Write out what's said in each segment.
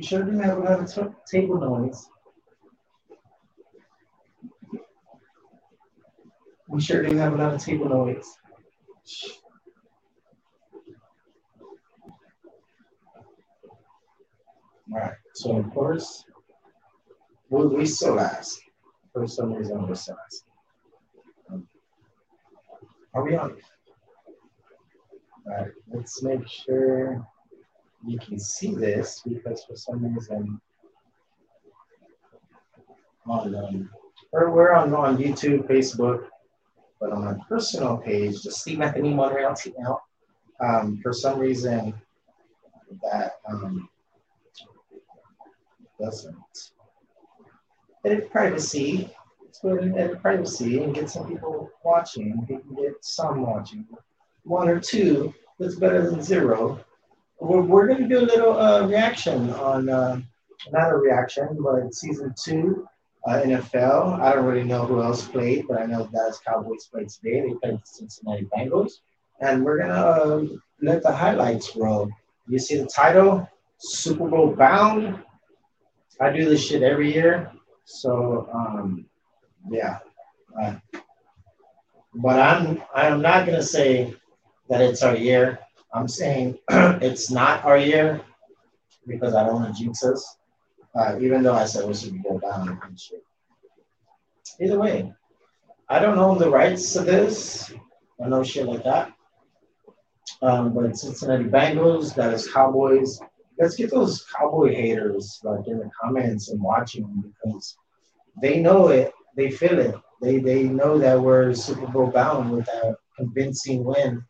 You sure didn't have a lot of table noise. We sure didn't have a lot of table noise. All right. So of course, we, we still ask. For some reason, we're still asking. Um, are we on? All right. Let's make sure you can see this because for some reason on um, or we're on on YouTube, Facebook, but on my personal page, the Steve Anthony Montreal now, um, for some reason that um, doesn't edit privacy. Let's go ahead and edit privacy and get some people watching. Can get some watching. One or two, that's better than zero. We're, we're going to do a little uh, reaction on, uh, not a reaction, but season two uh, NFL. I don't really know who else played, but I know Dallas Cowboys played today. They played the Cincinnati Bengals. And we're going to uh, let the highlights roll. You see the title, Super Bowl Bound. I do this shit every year. So, um, yeah. Uh, but I'm I'm not gonna say that it's our year. I'm saying it's not our year because I don't want to jinx us. Uh, even though I said we should go down and shit. Either way, I don't own the rights to this or no shit like that. Um, but Cincinnati Bengals, that is Cowboys. Let's get those Cowboy haters like in the comments and watching because they know it, they feel it. They they know that we're Super Bowl bound with a convincing win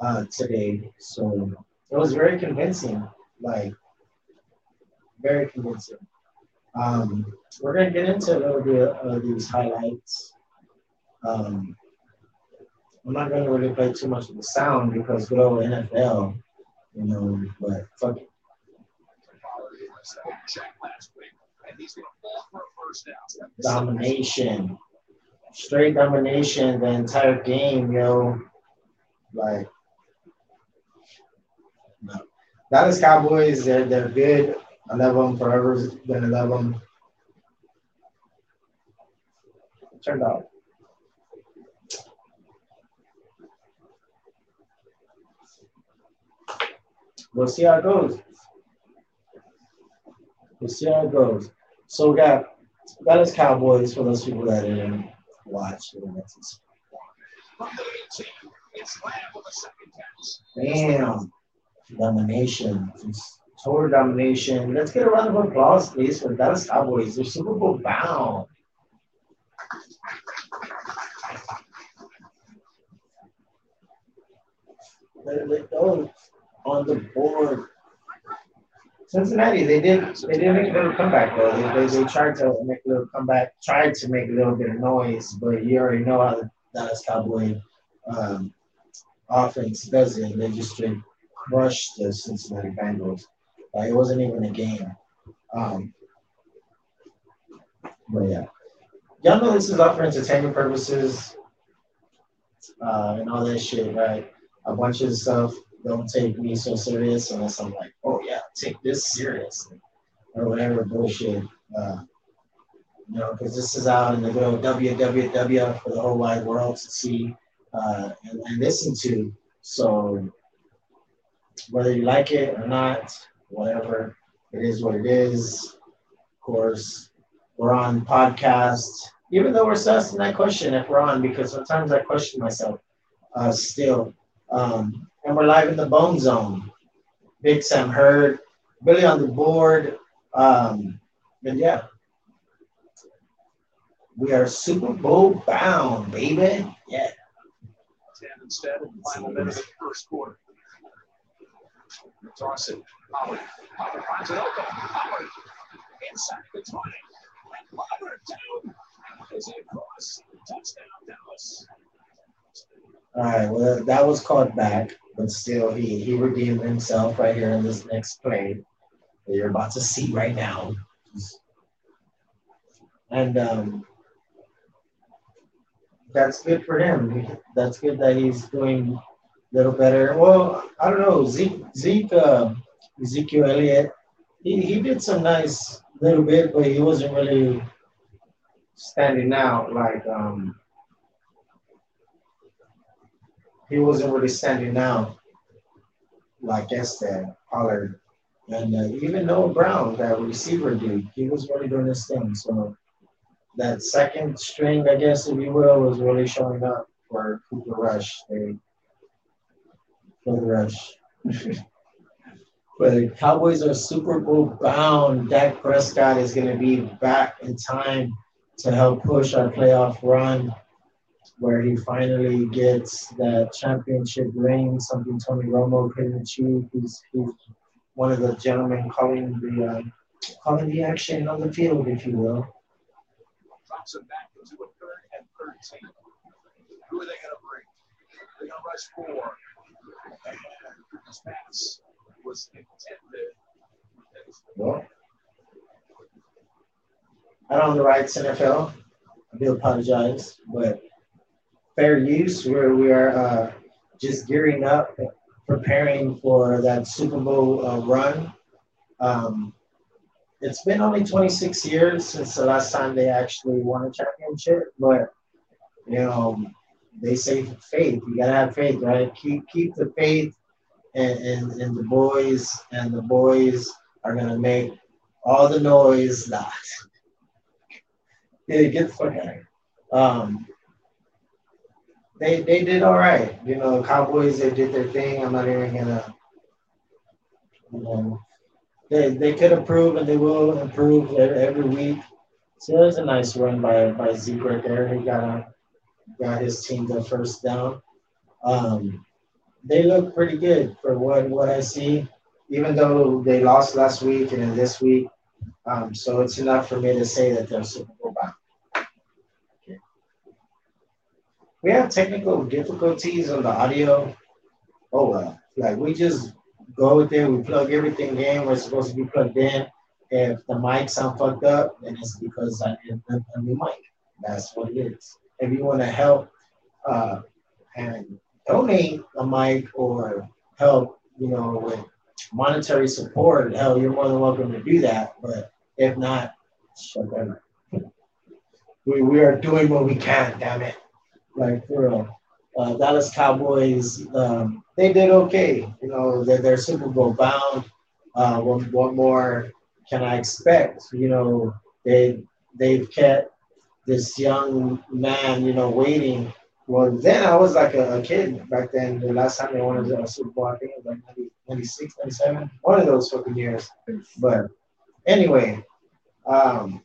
uh, today. So it was very convincing, like very convincing. Um, we're gonna get into a little bit of these highlights. Um, I'm not gonna really play too much of the sound because good old NFL, you know, but fuck it. Domination. Straight domination the entire game, yo. Like no. Dallas Cowboys, they're they're good. I love them forever. Gonna love them. Turned out. We'll see how it goes. We'll see how it goes. So we got Dallas Cowboys for those people that didn't watch the next. Damn. Domination. Just total domination. Let's get a round of applause, please, for Dallas Cowboys. They're Super Bowl bound. Let, let go on the board. Cincinnati, they did they did make a little comeback though. They, they, they tried to make a little comeback, tried to make a little bit of noise, but you already know how the Dallas Cowboy um, offense does it. They just straight crushed the Cincinnati Bengals. Uh, it wasn't even a game. Um, but yeah, y'all know this is all for entertainment purposes uh, and all that shit, right? A bunch of stuff don't take me so serious unless I'm like, oh yeah, take this seriously or whatever bullshit. Uh, you know, because this is out in the old www for the whole wide world to see uh, and, and listen to. So whether you like it or not, whatever, it is what it is. Of course, we're on podcast, even though we're still asking that question if we're on, because sometimes I question myself uh, still. Um, and we're live in the Bone Zone. Big Sam Heard, Billy on the board. Um, and yeah, we are Super Bowl bound, baby. Yeah. Ten instead in the final minute of the first quarter. Dawson, Howard. Howard finds it open. Howard inside the 20. And down. Is it? Touchdown, Dallas. All right. Well, that was called back, but still, he he redeemed himself right here in this next play that you're about to see right now. And um, that's good for him. That's good that he's doing a little better. Well, I don't know. Zeke, Zeke uh, Ezekiel Elliott, he, he did some nice little bit, but he wasn't really standing out like um he wasn't really standing out like Esther Pollard and uh, even Noah Brown, that receiver dude, he was really doing his thing. So that second string, I guess, if you will, was really showing up for Cooper Rush. They the rush. But the Cowboys are Super Bowl bound. Dak Prescott is going to be back in time to help push our playoff run, where he finally gets that championship ring, something Tony Romo couldn't achieve. He's, he's one of the gentlemen calling the uh, calling the action on the field, if you will. Drops it back into a third and 13. Who are they going to bring? They're going to rush four. Was intended. Well, I don't own the rights NFL. I do apologize, but fair use where we are uh, just gearing up, preparing for that Super Bowl uh, run. Um, it's been only 26 years since the last time they actually won a championship, but you know, they say faith. You gotta have faith, right? Keep keep the faith and, and, and the boys and the boys are gonna make all the noise that it gets the fuck Um, they they did all right. You know, Cowboys they did their thing. I'm not even gonna. You know, they they could improve and they will improve every week. So was a nice run by by Zeke right there. He got a, got his team the first down. Um, they look pretty good for what what I see. Even though they lost last week and then this week, um, so it's enough for me to say that they're Super Bowl bound we have technical difficulties on the audio. Oh well, like we just go with it. We plug everything in. We're supposed to be plugged in. If the mic sound fucked up, then it's because I didn't a new mic. That's what it is. If you want to help uh, and donate a mic or help, you know, with monetary support, hell, you're more than welcome to do that. But if not. We, we are doing what we can, damn it like for real. Uh, Dallas Cowboys, um, they did okay. You know, they're, they're Super Bowl bound. Uh, what, what more can I expect? You know, they they've kept this young man, you know, waiting. Well, then I was like a, a kid back then. The last time they won a Super Bowl, I think it was like 96, 97, one of those fucking years. But anyway, um,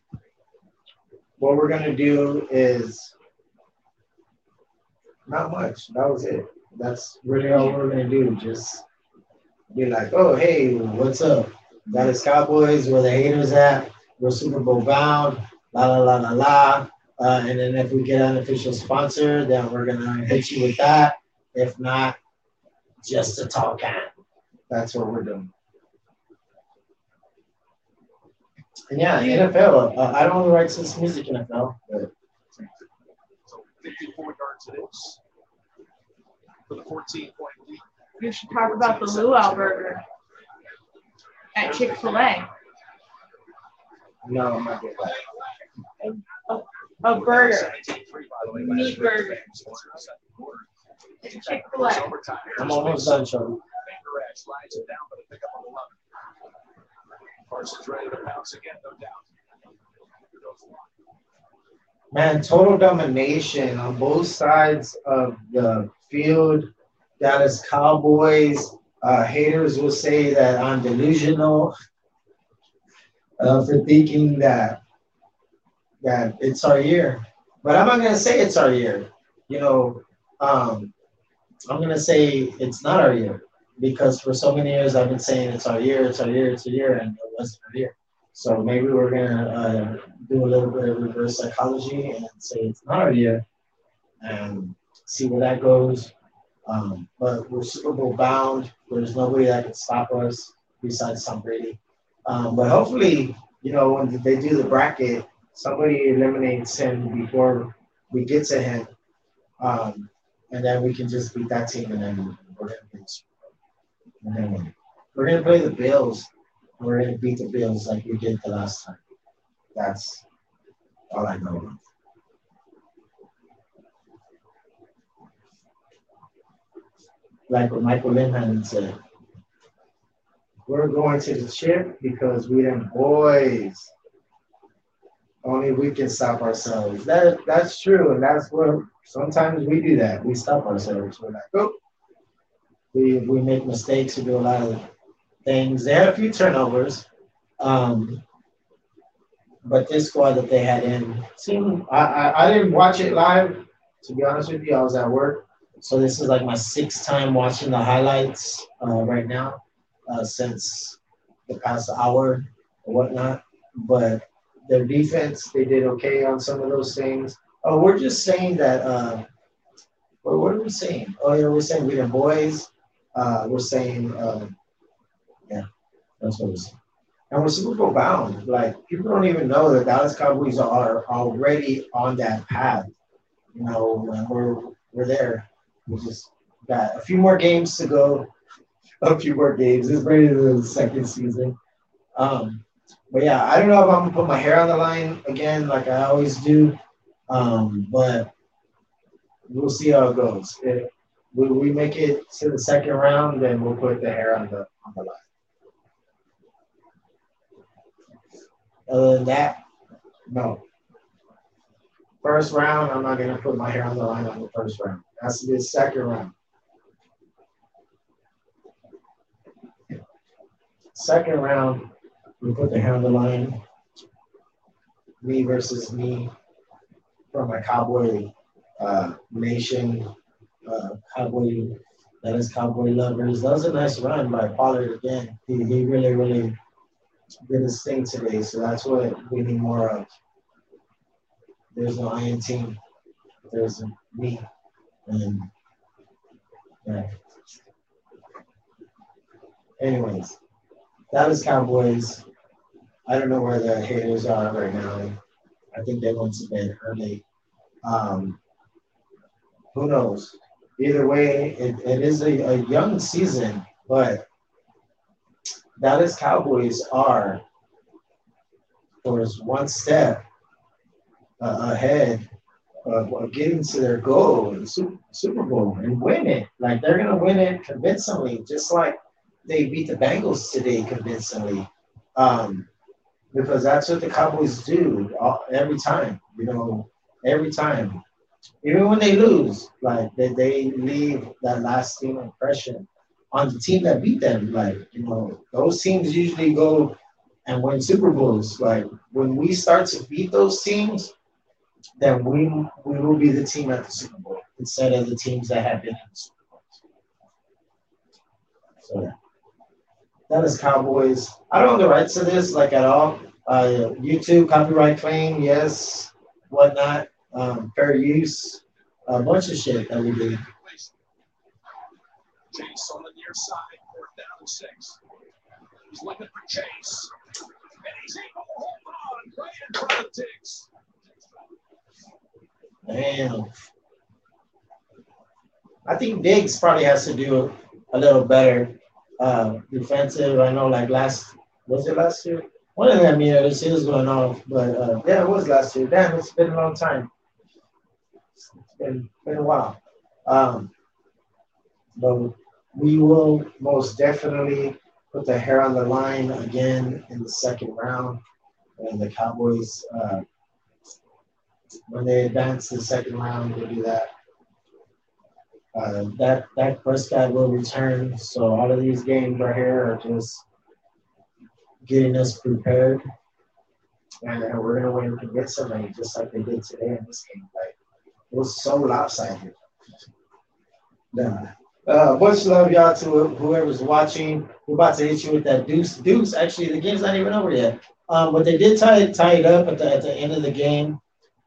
what we're gonna do is not much. That was it. That's really all we're gonna do. Just be like, oh hey, what's up? Is Cowboys. Where the haters at? We're Super Bowl bound. La la la la la. Uh, and then if we get an official sponsor, then we're gonna hit you with that. If not, just a talk can. That's what we're doing. And yeah, NFL. Uh, I don't know the rights to this music in NFL, but 54 yards it is for the 14 point lead. You should talk about the luau burger at Chick fil A. No, I'm not getting A, a burger. Meat burger. Chick fil A. I'm almost done, Sean. Slides it down for the pickup of 11. Parsons ready to bounce again, no doubt. man, total domination on both sides of the field. Dallas Cowboys uh, haters will say that I'm delusional uh, for thinking that that it's our year, but I'm not gonna say it's our year. You know, um, I'm gonna say it's not our year because for so many years I've been saying it's our year, it's our year, it's our year, and it wasn't our year. So maybe we're gonna uh, do a little bit of reverse psychology and say it's not our year, and see where that goes. Um, but we're Super Bowl bound. There's nobody that can stop us besides Tom Brady. Um, but hopefully, you know, when they do the bracket, somebody eliminates him before we get to him, um, and then we can just beat that team, and then we're gonna. And then we're gonna play the Bills we're to beat the Bills like we did the last time. That's all I know. Like what Michael Linehan said, we're going to the ship because we them boys. Only we can stop ourselves. That that's true, and that's what sometimes we do. That we stop ourselves. We're like, oh, we we make mistakes. We do a lot of things. They had a few turnovers, um, but this squad that they had in seemed. I, I I didn't watch it live. To be honest with you, I was at work, so this is like my sixth time watching the highlights uh, right now uh, since the past hour or whatnot. But their defense, they did okay on some of those things. Oh, we're just saying that. Uh, what, are we saying? Oh, yeah, we're saying we're the boys. Uh, we're saying, uh, yeah, that's what we're saying. And we're Super Bowl bound. Like people don't even know that Dallas Cowboys are already on that path. You know, we're we're there. We just got a few more games to go a few more games. It's ready to the second season. Um, but yeah, I don't know if I'm gonna put my hair on the line again, like I always do. Um, but we'll see how it goes. If we, make it to the second round, then we'll put the hair on the on the line. Other than that, no. First round, I'm not gonna put my hair on the line on the first round. That's the second round. Second round, we put the hair on the line. Me versus me from a cowboy uh, nation, uh, cowboy that is cowboy lovers. That was a nice run by Pollard again. He, he really, really did his thing today. So that's what we need more of. There's no Iron team. There's me. And yeah. Anyways. Dallas Cowboys. I don't know where the haters are right now. I think they went to bed early. Um, who knows? Either way, it, it is a, a young season, but Dallas Cowboys are, was one step uh, ahead of, of, getting to their goal in the Super, Super Bowl and win it. Like they're going to win it convincingly, just like they beat the Bengals today convincingly, um, because that's what the Cowboys do all, every time. You know, every time, even when they lose, like they, they leave that lasting impression on the team that beat them. Like you know, those teams usually go and win Super Bowls. Like when we start to beat those teams, then we we will be the team at the Super Bowl instead of the teams that have been in the Super Bowl. So yeah. Dallas Cowboys. I don't own the rights to this like at all. Uh, YouTube copyright claim, yes, whatnot, um, fair use, a bunch of shit that we do. Chase on the near side, fourth down and six. He's looking for Chase. And he's able to hold on right in front of Diggs. Damn. I think Diggs probably has to do a little better uh, defensive. I know, like last was it last year? One of them years it was going off, but uh, yeah, it was last year. Damn, it's been a long time. It's been been a while. Um, but we will most definitely put the hair on the line again in the second round, and the Cowboys. Uh, when they advance the second round, we'll do that. Uh, that that Prescott will return. So all of these games right here are just getting us prepared, and, and we're gonna win convincingly, just like they did today in this game. Like it was so lopsided. Yeah. Uh, much love, y'all, to whoever's watching. We're about to hit you with that deuce. Deuce, actually, the game's not even over yet. Um, but they did tie, tie it up at the, at the end of the game.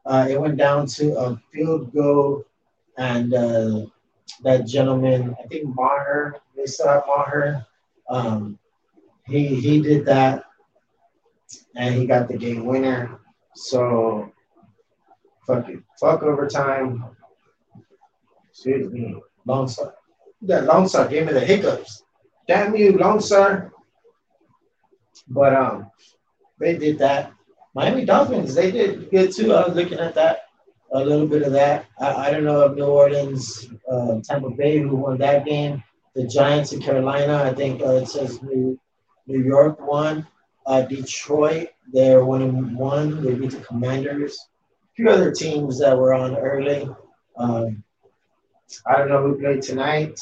Uh, it went down to a field goal, and uh, that gentleman, I think Maher, they still Maher. Um, he he did that, and he got the game winner. So, fuck it, fuck overtime. Excuse me, Lone Star. That Lone Star gave me the hiccups. Damn you, Lone Star. But um, they did that. Miami Dolphins, they did good too. I was looking at that, a little bit of that. I, I don't know if New Orleans, uh, Tampa Bay, who won that game. The Giants in Carolina, I think uh, it says New, New York won. Uh, Detroit, they're one and one. They beat the Commanders. A few other teams that were on early. Um, I don't know who played tonight.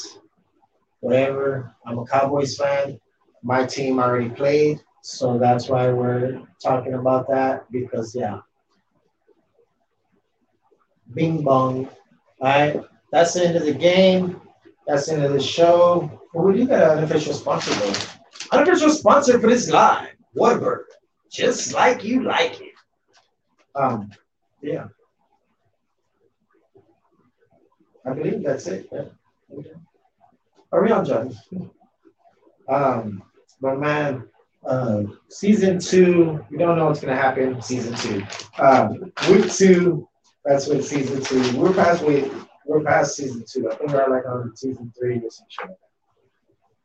Whatever. I'm a Cowboys fan. My team already played. So that's why we're talking about that because yeah. Bing bong. All right. That's the end of the game. That's the end of the show. We do got an official sponsor though. Unofficial sponsor for this live. Whataburger. Just like you like it. Um, yeah. I believe that's it. Yeah. Are we on, John? Um, but man, uh, season two, we don't know what's going to happen. Season two, um, week two, that's what season two. We're past week, we're past season two. I think we're like on season three or some shit.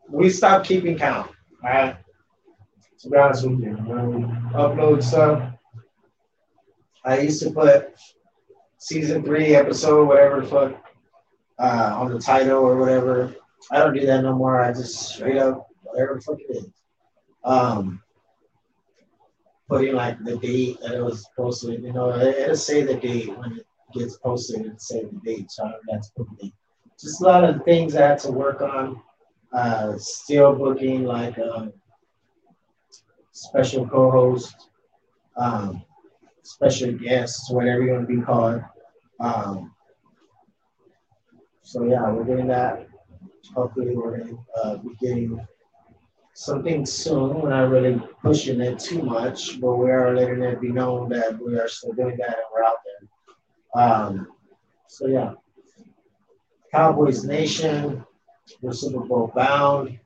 We stopped keeping count. Right? To be honest with you, when we upload stuff, I used to put season three episode, whatever the fuck, uh, on the title or whatever. I don't do that no more. I just straight up whatever the fuck it is um, putting like the date that it was posted. You know, it'll say the date when it gets posted and say the date. So that's the. Just a lot of things I had to work on. Uh, still booking like um, special co-host, um, special guests, whatever you want to be called. Um, so yeah, we're doing that. Hopefully, we're to uh, be getting something soon. We're not really pushing it too much, but we are letting it be known that we are still doing that and we're out there. Um, so yeah, Cowboys Nation, we're Super Bowl bound.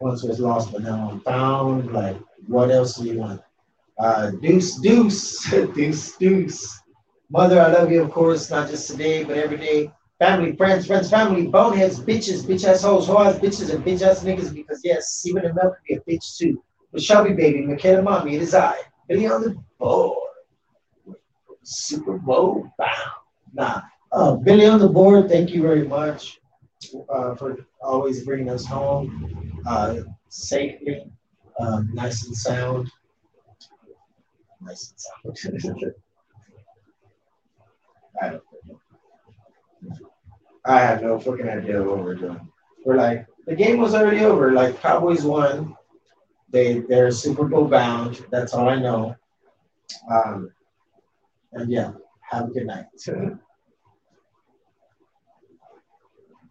Once was lost, but now I'm found. Like, what else do you want? Uh, deuce, deuce, deuce, deuce. Mother, I love you, of course, not just today, but every day family, friends, friends, family, boneheads, bitches, bitch ass hoes, whores, bitches, and bitch ass niggas because yes, even the milk can be a bitch too. But Shelby baby, Michaela mommy, it is I, Billy on the board. Super Bowl bound. Nah. Uh, Billy on the board, thank you very much uh, for always bringing us home uh, safely, uh, nice and sound. Nice and sound. I don't I have no fucking idea what we're doing. We're like, the game was already over. Like Cowboys won. They they're Super Bowl bound. That's all I know. Um, and yeah, have a good night.